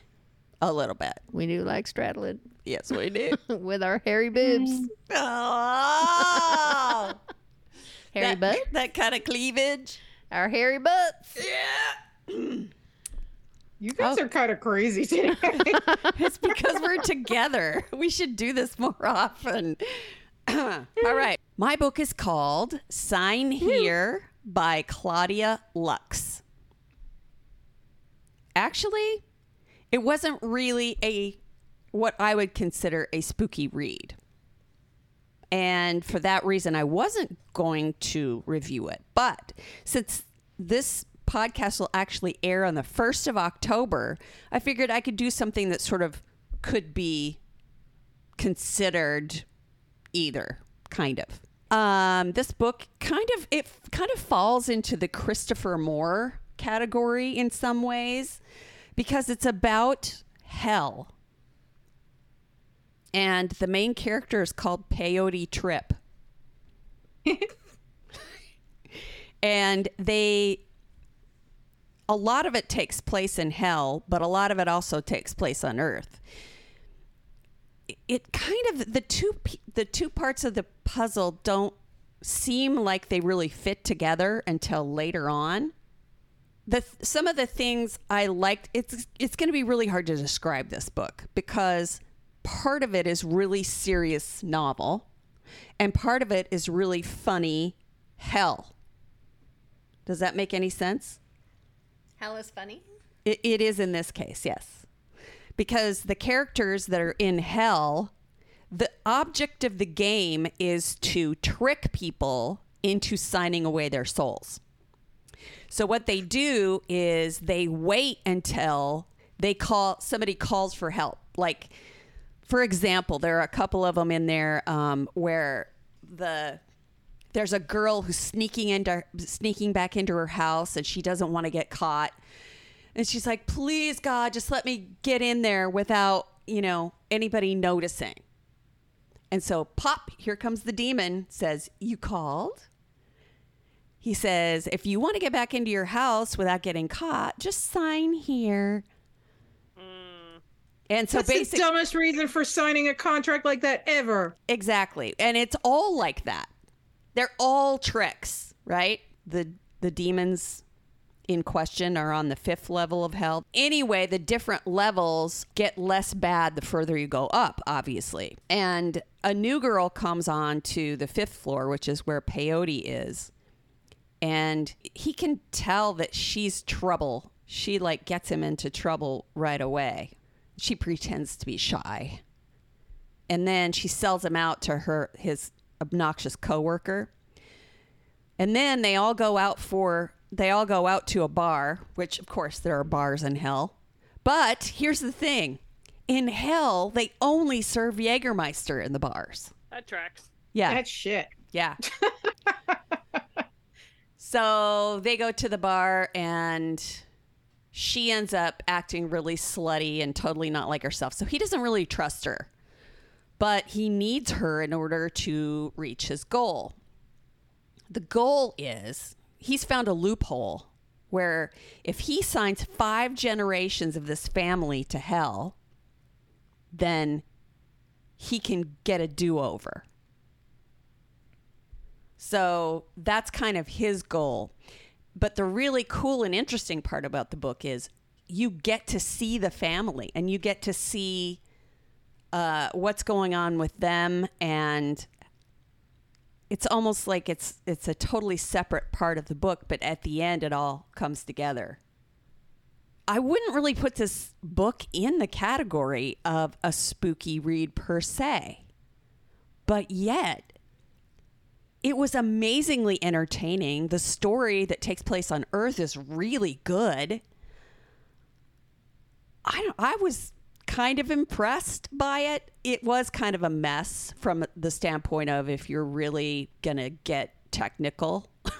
a little bit. we do like straddling Yes, we do. with our hairy boobs. Mm. oh, Hairy that, butt. that kind of cleavage. Our hairy butts. Yeah. You guys oh. are kind of crazy today. It's because we're together. We should do this more often. All right. My book is called Sign Here by Claudia Lux. Actually, it wasn't really a what I would consider a spooky read. And for that reason, I wasn't going to review it. But since this podcast will actually air on the 1st of October, I figured I could do something that sort of could be considered either, kind of. Um, this book kind of it kind of falls into the Christopher Moore category in some ways because it's about hell and the main character is called Peyote Trip. and they a lot of it takes place in hell, but a lot of it also takes place on earth. it kind of the two the two parts of the puzzle don't seem like they really fit together until later on. The some of the things I liked it's it's going to be really hard to describe this book because part of it is really serious novel and part of it is really funny hell. Does that make any sense? Hell is funny. It, it is in this case, yes. Because the characters that are in hell, the object of the game is to trick people into signing away their souls. So what they do is they wait until they call somebody calls for help. Like, for example, there are a couple of them in there um, where the there's a girl who's sneaking into sneaking back into her house and she doesn't want to get caught. And she's like please god just let me get in there without you know anybody noticing. And so pop here comes the demon says you called? He says if you want to get back into your house without getting caught just sign here and so That's the basically dumbest reason for signing a contract like that ever. Exactly. And it's all like that. They're all tricks, right? The the demons in question are on the fifth level of hell. Anyway, the different levels get less bad the further you go up, obviously. And a new girl comes on to the fifth floor, which is where Peyote is. And he can tell that she's trouble. She like gets him into trouble right away. She pretends to be shy and then she sells him out to her his obnoxious coworker. And then they all go out for they all go out to a bar, which of course there are bars in hell. But here's the thing. In hell, they only serve Jägermeister in the bars. That tracks. Yeah. That's shit. Yeah. so they go to the bar and she ends up acting really slutty and totally not like herself. So he doesn't really trust her. But he needs her in order to reach his goal. The goal is he's found a loophole where if he signs five generations of this family to hell, then he can get a do over. So that's kind of his goal. But the really cool and interesting part about the book is you get to see the family and you get to see uh, what's going on with them. And it's almost like it's it's a totally separate part of the book but at the end it all comes together. I wouldn't really put this book in the category of a spooky read per se. But yet it was amazingly entertaining the story that takes place on earth is really good i don't, i was kind of impressed by it. It was kind of a mess from the standpoint of if you're really going to get technical.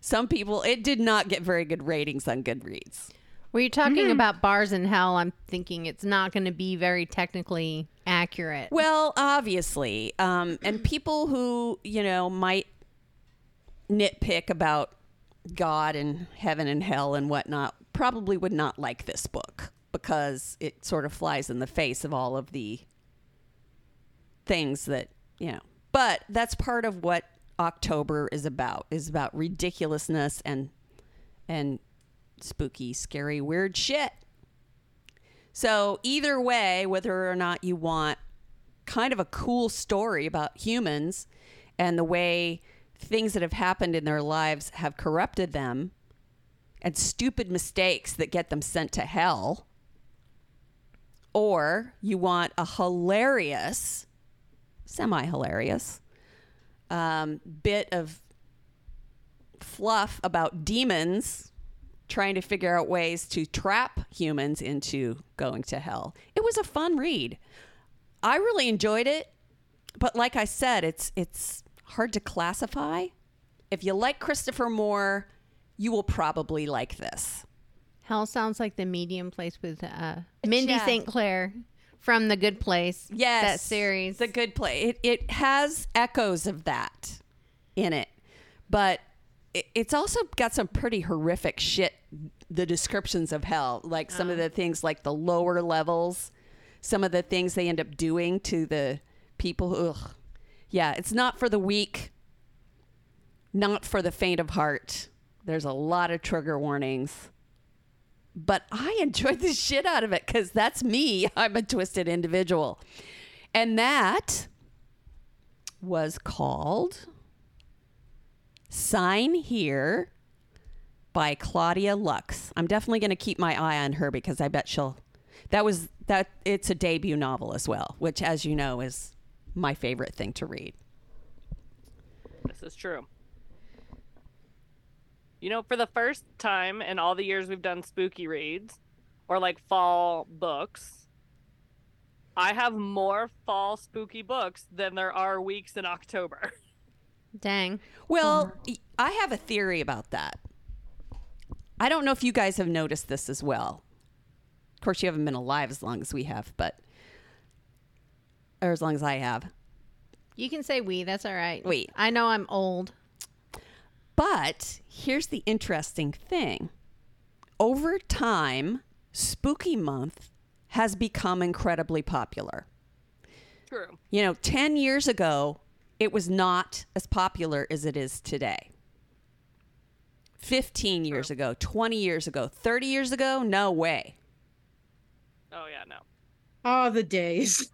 Some people, it did not get very good ratings on Goodreads. Were you talking about bars in hell? I'm thinking it's not going to be very technically accurate. Well, obviously. Um, and people who, you know, might nitpick about God and heaven and hell and whatnot probably would not like this book because it sort of flies in the face of all of the things that, you know. But that's part of what October is about, is about ridiculousness and and spooky, scary, weird shit. So either way, whether or not you want kind of a cool story about humans and the way things that have happened in their lives have corrupted them and stupid mistakes that get them sent to hell, or you want a hilarious, semi hilarious um, bit of fluff about demons trying to figure out ways to trap humans into going to hell. It was a fun read. I really enjoyed it, but like I said, it's it's hard to classify. If you like Christopher Moore, you will probably like this. Hell sounds like the medium place with uh, Mindy Yeah. St. Clair from The Good Place. Yes, that series. The Good Place. It it has echoes of that in it, but it's also got some pretty horrific shit. The descriptions of hell, like some of oh. the things like the lower levels, some of the things they end up doing to the people. Ugh. Yeah, it's not for the weak, not for the faint of heart. There's a lot of trigger warnings. But I enjoyed the shit out of it because that's me. I'm a twisted individual. And that was called Sign Here by Claudia Lux. I'm definitely going to keep my eye on her because I bet she'll. That was that. It's a debut novel as well, which, as you know, is my favorite thing to read. This is true. You know, for the first time in all the years we've done spooky reads or like fall books, I have more fall spooky books than there are weeks in October. Dang. Well, I have a theory about that. I don't know if you guys have noticed this as well. Of course, you haven't been alive as long as we have, but or as long as I have. You can say we. That's all right. We. I know I'm old. But here's the interesting thing. Over time, Spooky Month has become incredibly popular. True. You know, 10 years ago, it was not as popular as it is today. 15 years ago, 20 years ago, 30 years ago, no way. Oh yeah, no. Oh, the days.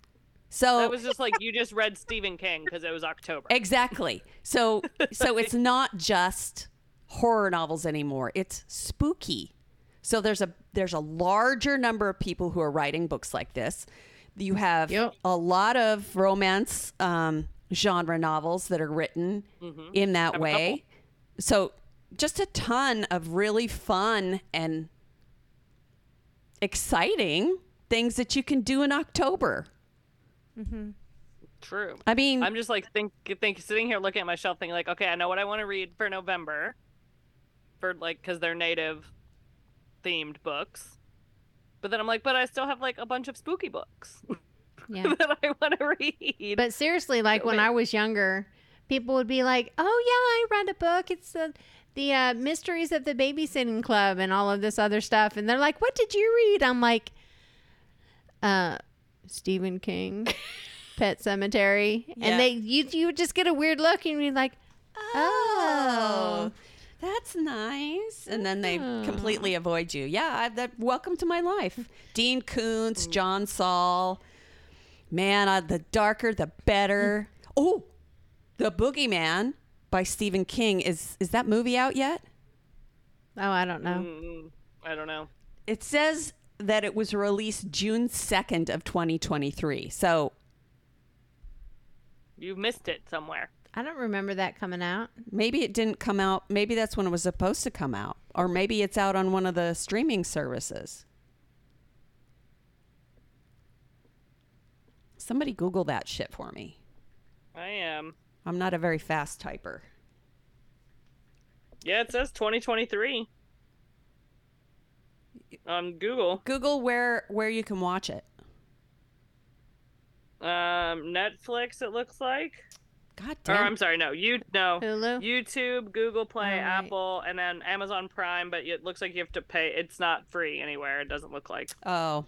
So That was just like you just read Stephen King because it was October. Exactly. So so it's not just horror novels anymore. It's spooky. So there's a there's a larger number of people who are writing books like this. You have Yep. a lot of romance um, genre novels that are written in that Have way. So just a ton of really fun and exciting things that you can do in October. Mm-hmm. True. I mean, I'm just like think think sitting here looking at my shelf thinking like, okay, I know what I want to read for November, for like because they're native themed books. But then I'm like, but I still have like a bunch of spooky books Yeah. that I want to read. But seriously, like when I was younger, people would be like, "Oh yeah, I read a book. It's the the uh, Mysteries of the Babysitting Club and all of this other stuff." And they're like, "What did you read?" I'm like, "Uh, Stephen King, Pet Sematary." Yeah. And they you you would just get a weird look and be like, "Oh." that's nice. And then they Oh. completely avoid you. Yeah, I, that, welcome to my life. Dean Koontz, John Saul. Man, uh, the darker, the better. Oh, The Boogeyman by Stephen King. Is is that movie out yet? Oh, I don't know. Mm, I don't know. It says that it was released June 2nd of 2023. So You missed it somewhere. I don't remember that coming out. maybe it didn't come out. Maybe that's when it was supposed to come out. Or maybe it's out on one of the streaming services. Somebody Google that shit for me. I am. I'm not a very fast typer. Yeah, it says 2023 on Google. Google where where you can watch it. Um, Netflix. It looks like. God damn. Or damn. I'm sorry, no, you no Hulu? YouTube, Google Play, All right. Apple, and then Amazon Prime. But it looks like you have to pay. It's not free anywhere. It doesn't look like. oh,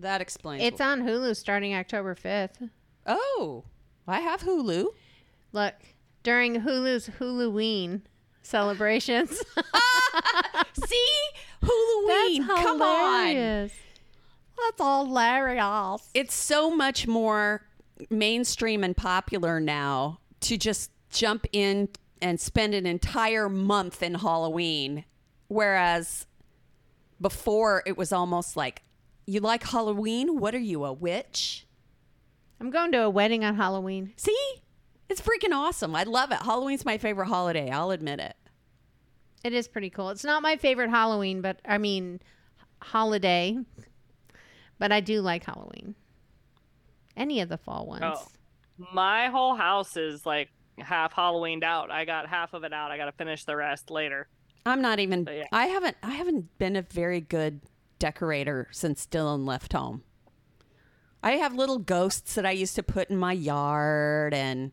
that explains. It's on Hulu starting October 5th. oh, I have Hulu. Look, during Hulu's Huluween celebrations. See, Huluween. Come on. That's hilarious. it's so much more mainstream and popular now to just jump in and spend an entire month in Halloween. Whereas before it was almost like, you like Halloween? What are you, a witch? I'm going to a wedding on Halloween. See? It's freaking awesome. I love it. Halloween's my favorite holiday. I'll admit it. It is pretty cool. It's not my favorite Halloween, but I mean, holiday. But I do like Halloween. Any of the fall ones. Oh. My whole house is like half Halloweened out. I got half of it out. I got to finish the rest later. I'm not even yeah. I haven't I haven't been a very good decorator since Dylan left home. I have little ghosts that I used to put in my yard and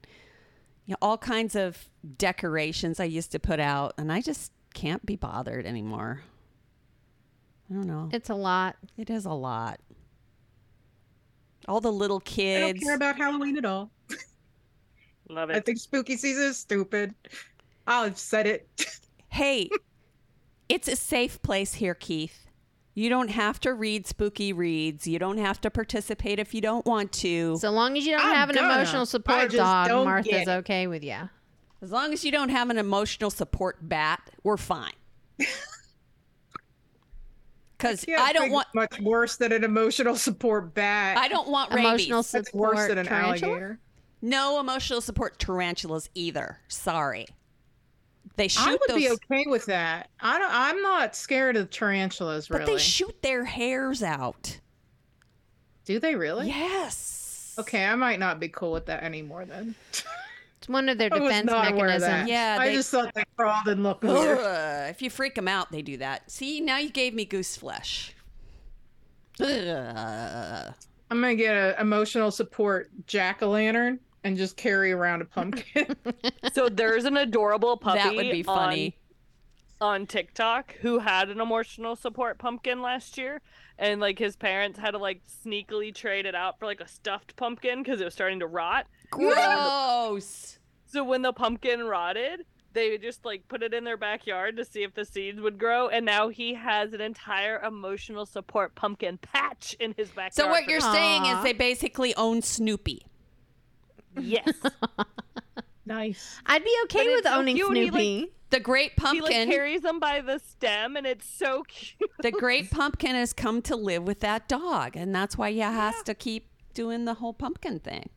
you know, all kinds of decorations I used to put out and I just can't be bothered anymore. I don't know. It's a lot. It is a lot. All the little kids. I don't kids. care about Halloween at all. Love it. I think spooky season is stupid. I've said it. Hey, it's a safe place here, Keith. You don't have to read spooky reads. You don't have to participate if you don't want to. So long as you don't I'm have an gonna. emotional support dog, Martha's okay with you. As long as you don't have an emotional support bat, we're fine. Because Can't I don't think want much worse than an emotional support bat. I don't want rabies. Emotional That's support worse than an tarantula? alligator. no emotional support tarantulas either. Sorry. They shoot I would those be okay with that. I don't. I'm not scared of tarantulas. Really. But they shoot their hairs out. Do they really? Yes. Okay, I might not be cool with that anymore then. It's one of their defense not aware of that. mechanisms. Yeah, I just thought they crawled and looked weird. Ugh, if you freak them out, they do that. See, now you gave me goose flesh. Ugh. I'm gonna get an emotional support jack o' lantern and just carry around a pumpkin. So there's an adorable puppy That would be funny. on, on TikTok who had an emotional support pumpkin last year, and like his parents had to like sneakily trade it out for like a stuffed pumpkin because it was starting to rot. Gross. So when the pumpkin rotted, they just like put it in their backyard to see if the seeds would grow, and now he has an entire emotional support pumpkin patch in his backyard. So what you're the- saying is they basically own Snoopy. Yes, nice. I'd be okay But it's with so owning cute, he, like- Snoopy. The great Pumpkin he pumpkin. like carries them by the stem, and it's so cute. the great pumpkin has come to live with that dog, and that's why he has to keep doing the whole pumpkin thing.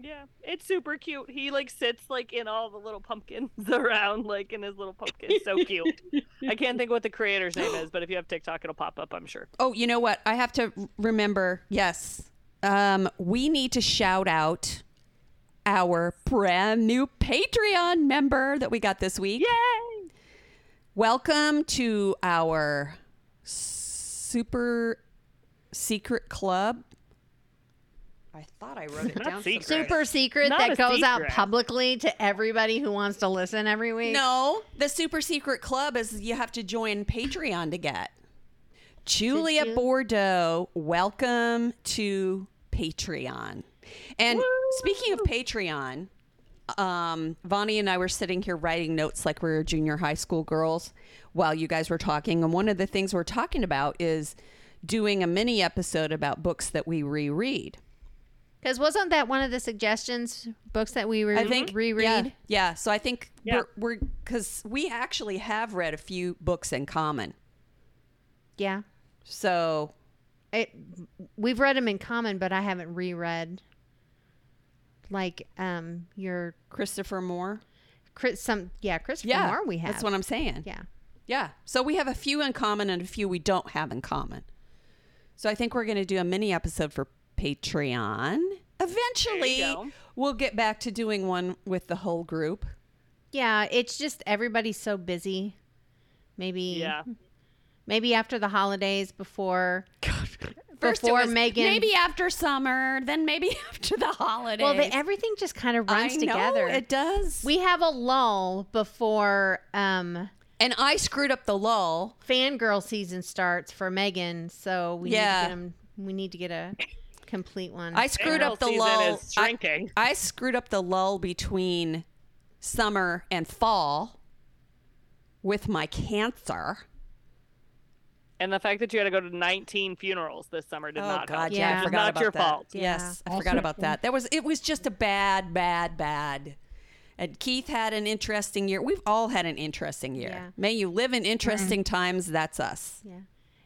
Yeah, it's super cute. He like sits like in all the little pumpkins around, like in his little pumpkin. So cute. I can't think what the creator's name is, but if you have TikTok, it'll pop up. I'm sure. Oh, you know what? I have to remember. Yes, um, we need to shout out our brand new Patreon member that we got this week. Yay! Welcome to our super secret club. I thought I wrote it Not down. secret. Super secret Not that a goes out publicly to everybody who wants to listen every week. No, the super secret club is you have to join Patreon to get. Julia? Bordeaux, welcome to Patreon. And speaking of Patreon, um, Vonnie and I were sitting here writing notes like we were junior high school girls while you guys were talking. And one of the things we're talking about is doing a mini episode about books that we reread. Because wasn't that one of the suggestions? Books that we re- I think reread? Yeah, yeah. So I think Yeah. we're we're because we actually have read a few books in common. Yeah. So It, we've read them in common, but I haven't reread like um your Christopher Moore. Chris some yeah Christopher Yeah, Moore we have That's what I'm saying. yeah Yeah. So we have a few in common and a few we don't have in common. So I think we're going to do a mini episode for Patreon. Eventually, we'll get back to doing one with the whole group. yeah it's just everybody's so busy maybe Yeah. maybe after the holidays before First it before was Megan maybe after summer, then maybe after the holidays. well the, everything just kind of runs I know, together It does. we have a lull before um and I screwed up the lull. fangirl season starts for Megan so we Yeah. need to get 'em- we need to get a complete one I screwed Fangirl up the lull. is shrinking. I, I screwed up the lull between summer and fall with my cancer. And the fact that you had to go to 19 funerals this summer did oh not God, help. yeah, Yeah. I It's forgot not about your that. fault. Yes, I Yeah. forgot about that. That was it. Was just a bad, bad, bad. And Keith had an interesting year. We've all had an interesting year. Yeah. May you live in interesting times. That's us. Yeah.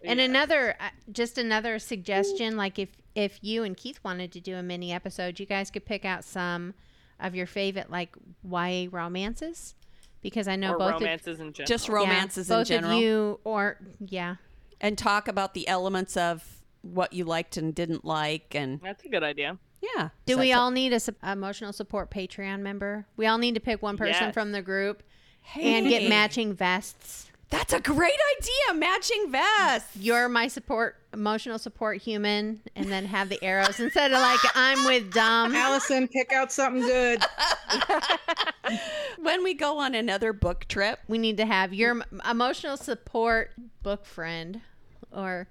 And another, uh, just another suggestion, like if if you and Keith wanted to do a mini episode, you guys could pick out some of your favorite like YA romances, because I know Or both romances in general. Just romances yeah, in both general, of you, or yeah, and talk about the elements of what you liked and didn't like, and That's a good idea. yeah. Do So we that's- all need a sup- emotional support Patreon member? We all need to pick one person Yes. from the group and get matching vests. That's a great idea. Matching vests. You're my support, emotional support human, and then have the arrows instead of like I'm with dumb. Allison, pick out something good. when we go on another book trip, We need to have your em- emotional support book friend, or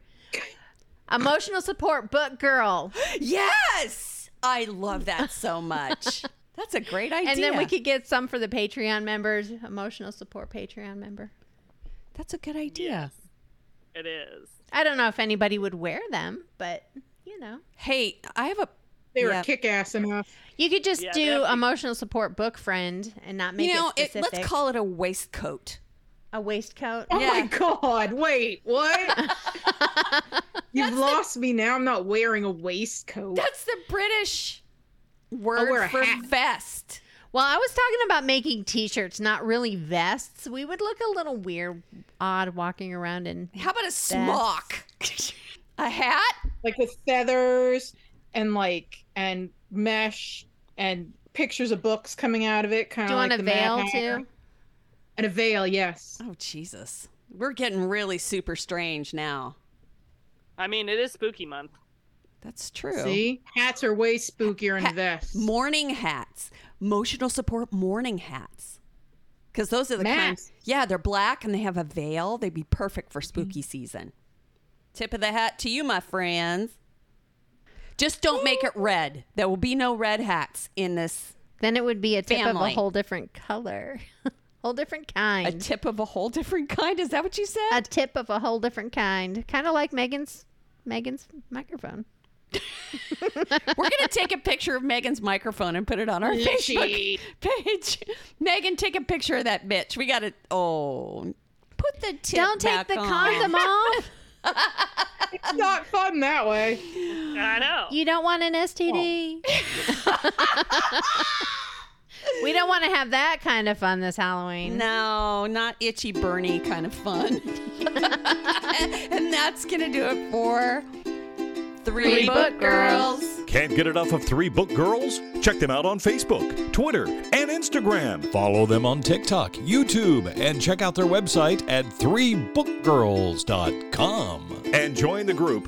Emotional support book girl. Yes, I love that so much. That's a great idea. And then we could get some for the Patreon members. Emotional support Patreon member. That's a good idea. It is. I don't know if anybody would wear them, but you know. Hey, I have a. They were Yeah. kick ass enough. You could just Yeah, do emotional support book friend and not make You know, it it, specific. let's call it a waistcoat. A waistcoat. Oh my god! Wait, what? You've lost me now. I'm not wearing a waistcoat. That's the British word a for hat. vest. Well, I was talking about making t-shirts, not really vests. We would look a little weird, odd walking around in. How about a smock? a hat? like with feathers and like and mesh and pictures of books coming out of it. Kind of. Do of you want like a the Mad veil too? And a veil, yes. Oh Jesus, we're getting really super strange now. I mean, it is spooky month. That's true. See, hats are way spookier than Ha- vests. Morning hats, emotional support morning hats. Because those are the kind. Masks. Yeah, they're black and they have a veil. They'd be perfect for spooky mm-hmm. season. Tip of the hat to you, my friends. Just don't make it red. There will be no red hats in this. Then it would be a tip of a whole different color, whole different kind. A tip of a whole different kind. Is that what you said? a tip of a whole different kind, kind of like Megan's Megan's microphone. We're gonna take a picture of Megan's microphone and put it on our Facebook page. Megan, take a picture of that bitch. We gotta. Oh, put the tip. Don't take the on. condom off. It's not fun that way. I know. You don't want an STD. We don't want to have that kind of fun this Halloween. No, not itchy Bernie kind of fun. and that's gonna do it for three, Three book Book girls. Can't get enough of Three Book Girls? Check them out on Facebook, Twitter, and Instagram. Follow them on TikTok, YouTube, and check out their website at threebookgirls.com. And join the group